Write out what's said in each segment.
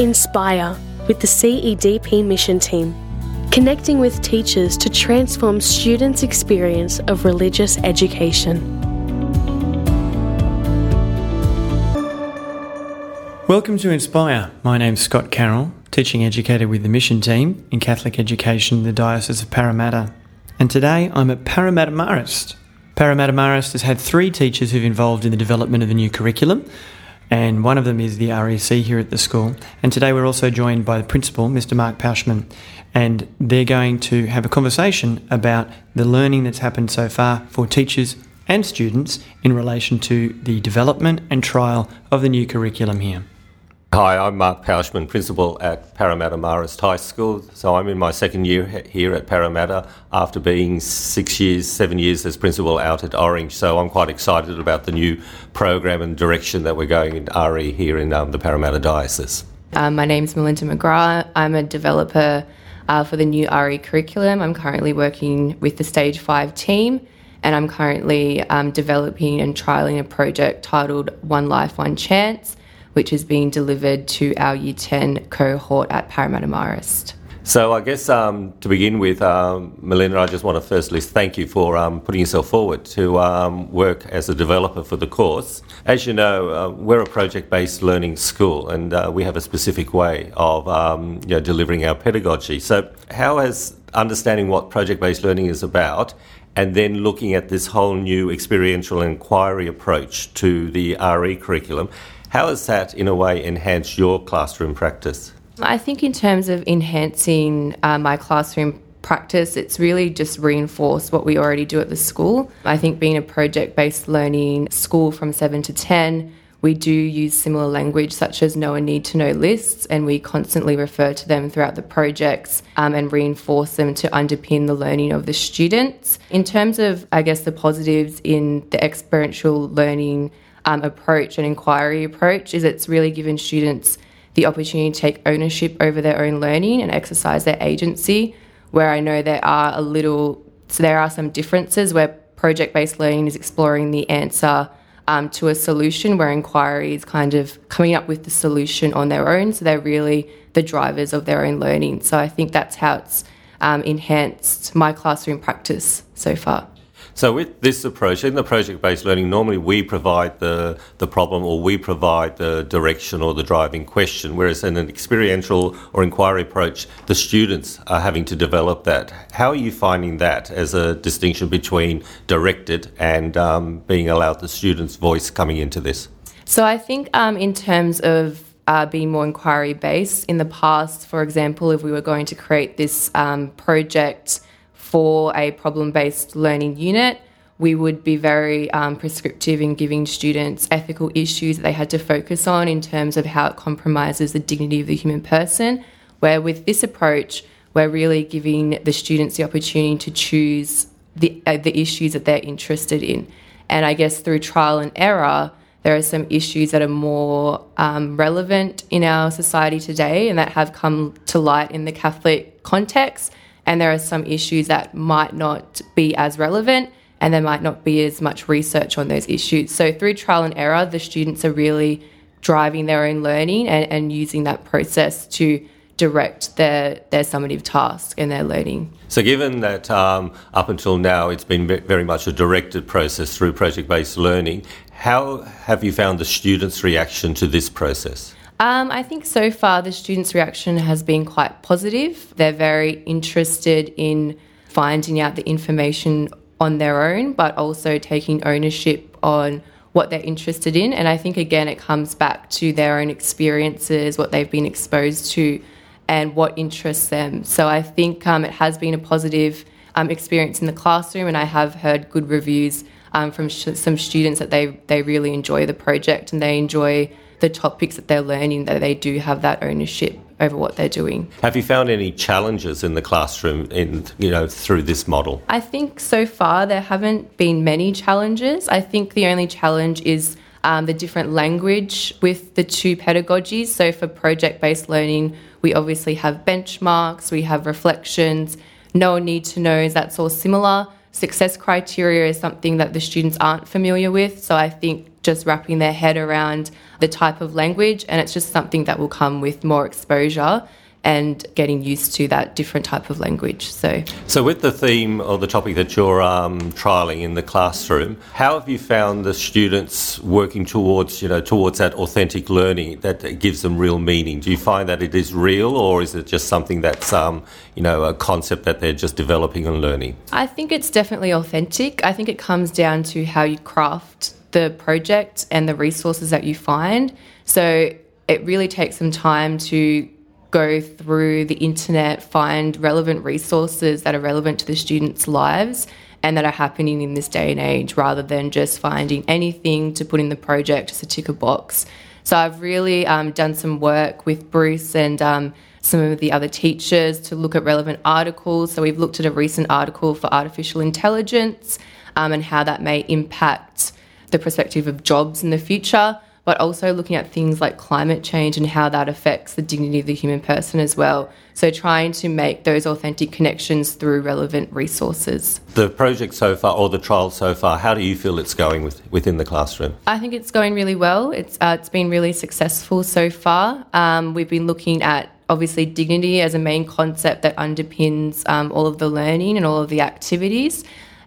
Inspire with the CEDP mission team, connecting with teachers to transform students' experience of religious education. Welcome to Inspire. My name's Scott Carroll, teaching educator with the mission team in Catholic education the Diocese of Parramatta. And today I'm at Parramatta Marist. Parramatta Marist has had three teachers who've involved in the development of the new curriculum, and one of them is the REC here at the school. And today we're also joined by the principal, Mr. Mark Pauschmann, and they're going to have a conversation about the learning that's happened so far for teachers and students in relation to the development and trial of the new curriculum here. Hi, I'm Mark Pauschmann, Principal at Parramatta Marist High School. So I'm in my second year here at Parramatta after being six years, seven years as Principal out at Orange. So I'm quite excited about the new program and direction that we're going in RE here in um, the Parramatta Diocese. Um, my name's Melinda McGrath. I'm a developer uh, for the new RE curriculum. I'm currently working with the Stage 5 team and I'm currently um, developing and trialling a project titled One Life, One Chance which is being delivered to our Year 10 cohort at Parramatta Marist. So I guess um, to begin with, um, Melinda, I just want to firstly thank you for um, putting yourself forward to um, work as a developer for the course. As you know, uh, we're a project-based learning school, and uh, we have a specific way of um, you know, delivering our pedagogy. So, how has understanding what project-based learning is about, and then looking at this whole new experiential inquiry approach to the RE curriculum, how has that, in a way, enhanced your classroom practice? I think, in terms of enhancing uh, my classroom practice, it's really just reinforced what we already do at the school. I think, being a project based learning school from 7 to 10, we do use similar language such as know and need to know lists, and we constantly refer to them throughout the projects um, and reinforce them to underpin the learning of the students. In terms of, I guess, the positives in the experiential learning um, approach and inquiry approach is it's really given students the opportunity to take ownership over their own learning and exercise their agency. Where I know there are a little, so there are some differences where project based learning is exploring the answer um, to a solution, where inquiry is kind of coming up with the solution on their own. So they're really the drivers of their own learning. So I think that's how it's um, enhanced my classroom practice so far. So with this approach, in the project-based learning, normally we provide the, the problem or we provide the direction or the driving question, whereas in an experiential or inquiry approach, the students are having to develop that. How are you finding that as a distinction between directed and um, being allowed the students' voice coming into this? So I think um, in terms of uh, being more inquiry based. In the past, for example, if we were going to create this um, project for a problem based learning unit, we would be very um, prescriptive in giving students ethical issues that they had to focus on in terms of how it compromises the dignity of the human person. Where with this approach, we're really giving the students the opportunity to choose the, uh, the issues that they're interested in. And I guess through trial and error, there are some issues that are more um, relevant in our society today and that have come to light in the Catholic context and there are some issues that might not be as relevant and there might not be as much research on those issues. So through trial and error, the students are really driving their own learning and, and using that process to direct their, their summative task and their learning. So, given that um, up until now it's been very much a directed process through project based learning, how have you found the students' reaction to this process? Um, I think so far the students' reaction has been quite positive. They're very interested in finding out the information on their own, but also taking ownership on what they're interested in. And I think, again, it comes back to their own experiences, what they've been exposed to, and what interests them. So I think um, it has been a positive um, experience in the classroom, and I have heard good reviews um, from sh- some students that they, they really enjoy the project and they enjoy the topics that they're learning that they do have that ownership over what they're doing. Have you found any challenges in the classroom in you know through this model? I think so far there haven't been many challenges. I think the only challenge is um, the different language with the two pedagogies. So for project-based learning, we obviously have benchmarks, we have reflections, know need to knows, that's all similar. Success criteria is something that the students aren't familiar with. So I think just wrapping their head around the type of language, and it's just something that will come with more exposure and getting used to that different type of language. So, so with the theme or the topic that you're um, trialing in the classroom, how have you found the students working towards you know towards that authentic learning that gives them real meaning? Do you find that it is real, or is it just something that's um, you know a concept that they're just developing and learning? I think it's definitely authentic. I think it comes down to how you craft the project and the resources that you find. So it really takes some time to go through the internet, find relevant resources that are relevant to the students' lives and that are happening in this day and age rather than just finding anything to put in the project as a ticker box. So I've really um, done some work with Bruce and um, some of the other teachers to look at relevant articles. So we've looked at a recent article for artificial intelligence um, and how that may impact the perspective of jobs in the future but also looking at things like climate change and how that affects the dignity of the human person as well. So, trying to make those authentic connections through relevant resources. The project so far, or the trial so far, how do you feel it's going with, within the classroom? I think it's going really well. It's, uh, it's been really successful so far. Um, we've been looking at obviously dignity as a main concept that underpins um, all of the learning and all of the activities.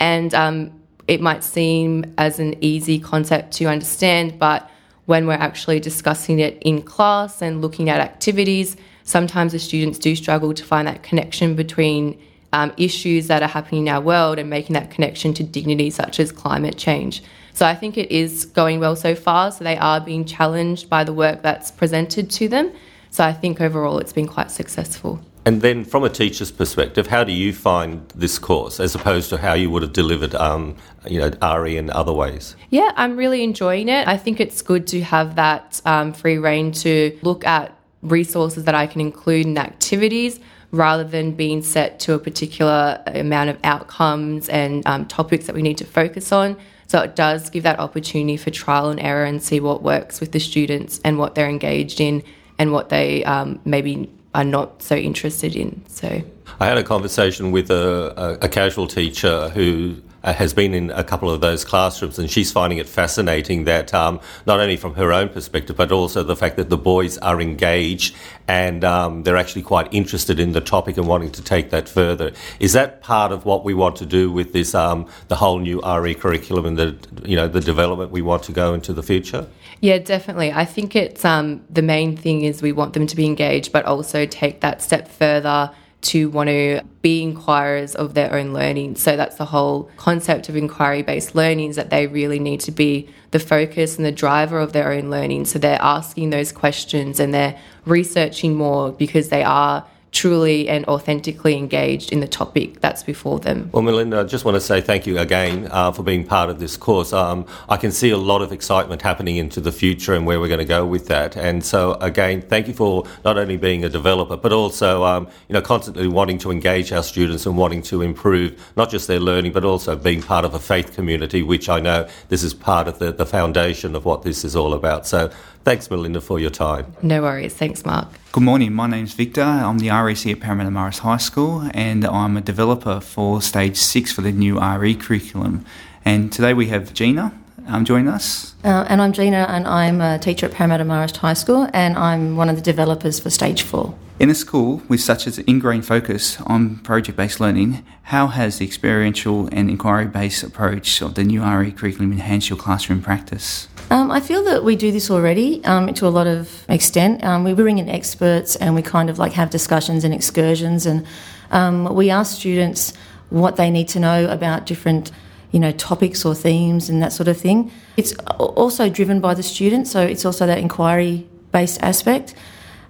And um, it might seem as an easy concept to understand, but when we're actually discussing it in class and looking at activities, sometimes the students do struggle to find that connection between um, issues that are happening in our world and making that connection to dignity, such as climate change. So I think it is going well so far. So they are being challenged by the work that's presented to them. So I think overall it's been quite successful. And then, from a teacher's perspective, how do you find this course as opposed to how you would have delivered, um, you know, RE in other ways? Yeah, I'm really enjoying it. I think it's good to have that um, free reign to look at resources that I can include in activities rather than being set to a particular amount of outcomes and um, topics that we need to focus on. So it does give that opportunity for trial and error and see what works with the students and what they're engaged in and what they um, maybe are not so interested in. So I had a conversation with a, a, a casual teacher who uh, has been in a couple of those classrooms, and she's finding it fascinating that um, not only from her own perspective, but also the fact that the boys are engaged and um, they're actually quite interested in the topic and wanting to take that further. Is that part of what we want to do with this, um, the whole new RE curriculum and the, you know, the development we want to go into the future? Yeah, definitely. I think it's um, the main thing is we want them to be engaged, but also take that step further to want to be inquirers of their own learning. So that's the whole concept of inquiry based learning is that they really need to be the focus and the driver of their own learning. So they're asking those questions and they're researching more because they are truly and authentically engaged in the topic that's before them. Well, Melinda, I just want to say thank you again uh, for being part of this course. Um, I can see a lot of excitement happening into the future and where we're going to go with that. And so, again, thank you for not only being a developer, but also, um, you know, constantly wanting to engage our students and wanting to improve not just their learning, but also being part of a faith community, which I know this is part of the, the foundation of what this is all about. So Thanks, Melinda, for your time. No worries. Thanks, Mark. Good morning. My name's Victor. I'm the REC at Parramatta Marist High School, and I'm a developer for Stage 6 for the new RE curriculum. And today we have Gina um, joining us. Uh, and I'm Gina, and I'm a teacher at Parramatta Marist High School, and I'm one of the developers for Stage 4. In a school with such an ingrained focus on project based learning, how has the experiential and inquiry based approach of the new RE curriculum enhanced your classroom practice? Um, I feel that we do this already um, to a lot of extent. Um, we bring in experts and we kind of like have discussions and excursions, and um, we ask students what they need to know about different, you know, topics or themes and that sort of thing. It's also driven by the students, so it's also that inquiry-based aspect,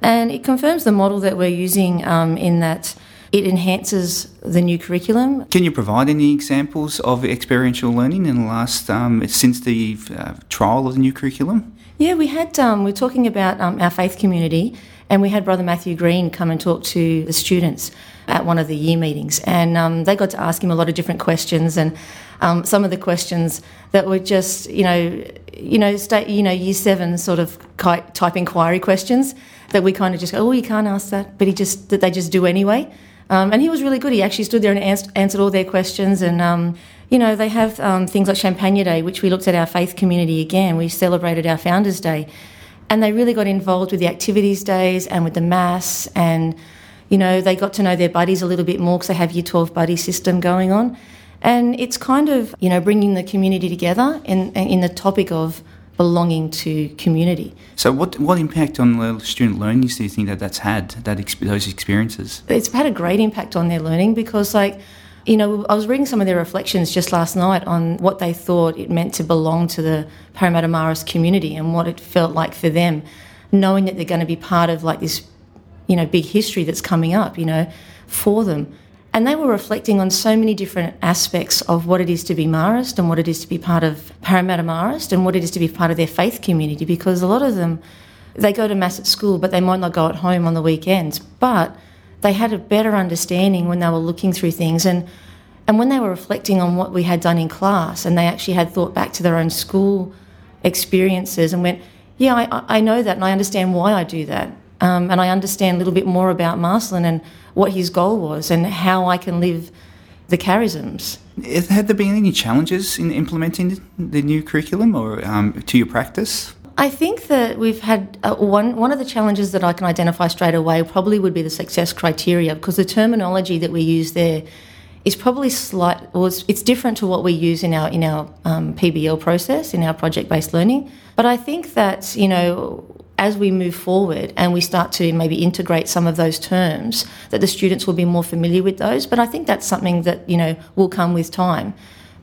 and it confirms the model that we're using um, in that it enhances the new curriculum. Can you provide any examples of experiential learning in the last um, since the uh, trial of the new curriculum? Yeah, we had. Um, we are talking about um, our faith community, and we had Brother Matthew Green come and talk to the students at one of the year meetings, and um, they got to ask him a lot of different questions, and um, some of the questions that were just, you know, you know, state, you know, year seven sort of type inquiry questions that we kind of just go, oh, you can't ask that, but he just that they just do anyway. Um, and he was really good. He actually stood there and answered, answered all their questions. And, um, you know, they have um, things like Champagnat Day, which we looked at our faith community again. We celebrated our Founders Day. And they really got involved with the activities days and with the Mass. And, you know, they got to know their buddies a little bit more because they have Year 12 buddy system going on. And it's kind of, you know, bringing the community together in, in the topic of belonging to community. So, what what impact on the student learning do you think that that's had? That those experiences? It's had a great impact on their learning because, like, you know, I was reading some of their reflections just last night on what they thought it meant to belong to the Parramatta Marist community and what it felt like for them, knowing that they're going to be part of like this, you know, big history that's coming up, you know, for them. And they were reflecting on so many different aspects of what it is to be Marist and what it is to be part of Parramatta Marist and what it is to be part of their faith community because a lot of them, they go to Mass at school, but they might not go at home on the weekends. But they had a better understanding when they were looking through things and and when they were reflecting on what we had done in class and they actually had thought back to their own school experiences and went yeah I, I know that and I understand why I do that um, and I understand a little bit more about Marcellin and what his goal was and how I can live the charisms. Had there been any challenges in implementing the new curriculum or um, to your practice? I think that we've had uh, one one of the challenges that I can identify straight away probably would be the success criteria because the terminology that we use there is probably slight or it's, it's different to what we use in our in our um, PBL process in our project based learning. But I think that you know as we move forward and we start to maybe integrate some of those terms, that the students will be more familiar with those. But I think that's something that you know will come with time.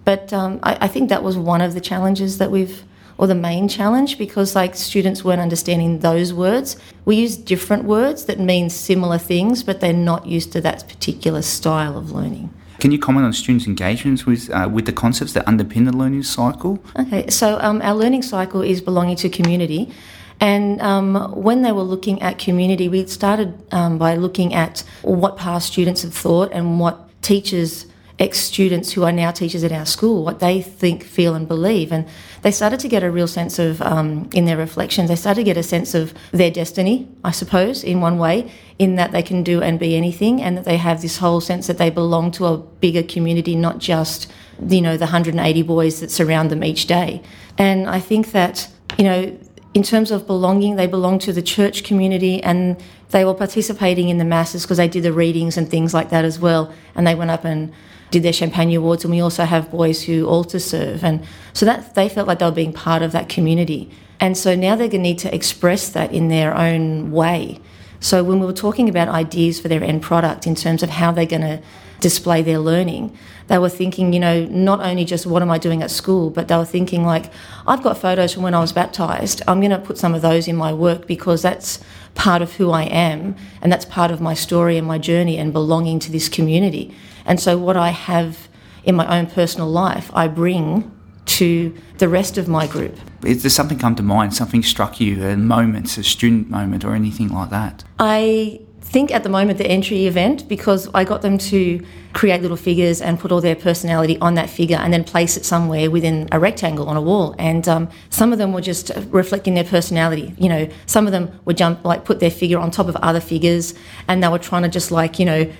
But um, I, I think that was one of the challenges that we've or the main challenge because like students weren't understanding those words. We use different words that mean similar things, but they're not used to that particular style of learning. Can you comment on students' engagements with uh, with the concepts that underpin the learning cycle? Okay, so um, our learning cycle is belonging to community. And um, when they were looking at community, we started um, by looking at what past students have thought and what teachers ex students who are now teachers at our school, what they think, feel, and believe. And they started to get a real sense of, um, in their reflections, they started to get a sense of their destiny, I suppose, in one way, in that they can do and be anything, and that they have this whole sense that they belong to a bigger community, not just, you know, the 180 boys that surround them each day. And I think that, you know, in terms of belonging, they belong to the church community and they were participating in the masses because they did the readings and things like that as well. And they went up and did their Champagnat Awards, and we also have boys who altar serve. And so that they felt like they were being part of that community. And so now they're going to need to express that in their own way. So when we were talking about ideas for their end product in terms of how they're going to display their learning, they were thinking, you know, not only just what am I doing at school, but they were thinking like, I've got photos from when I was baptized. I'm going to put some of those in my work because that's part of who I am and that's part of my story and my journey and belonging to this community. And so, what I have in my own personal life, I bring to the rest of my group. Is there something come to mind? Something struck you? A moment, a student moment, or anything like that? I think at the moment the entry event because I got them to create little figures and put all their personality on that figure and then place it somewhere within a rectangle on a wall. And um, some of them were just reflecting their personality. You know, some of them would jump like put their figure on top of other figures, and they were trying to just like you know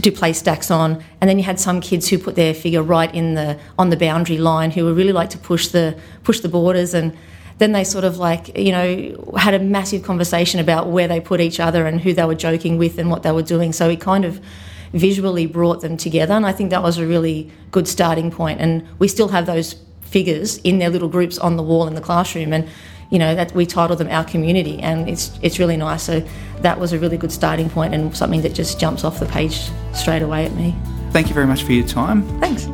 do play stacks on, and then you had some kids who put their figure right in the on the boundary line, who would really like to push the push the borders, and then they sort of like you know had a massive conversation about where they put each other and who they were joking with and what they were doing. So it kind of visually brought them together, and I think that was a really good starting point. And we still have those figures in their little groups on the wall in the classroom, and you know that we titled them our community and it's it's really nice so that was a really good starting point and something that just jumps off the page straight away at me thank you very much for your time thanks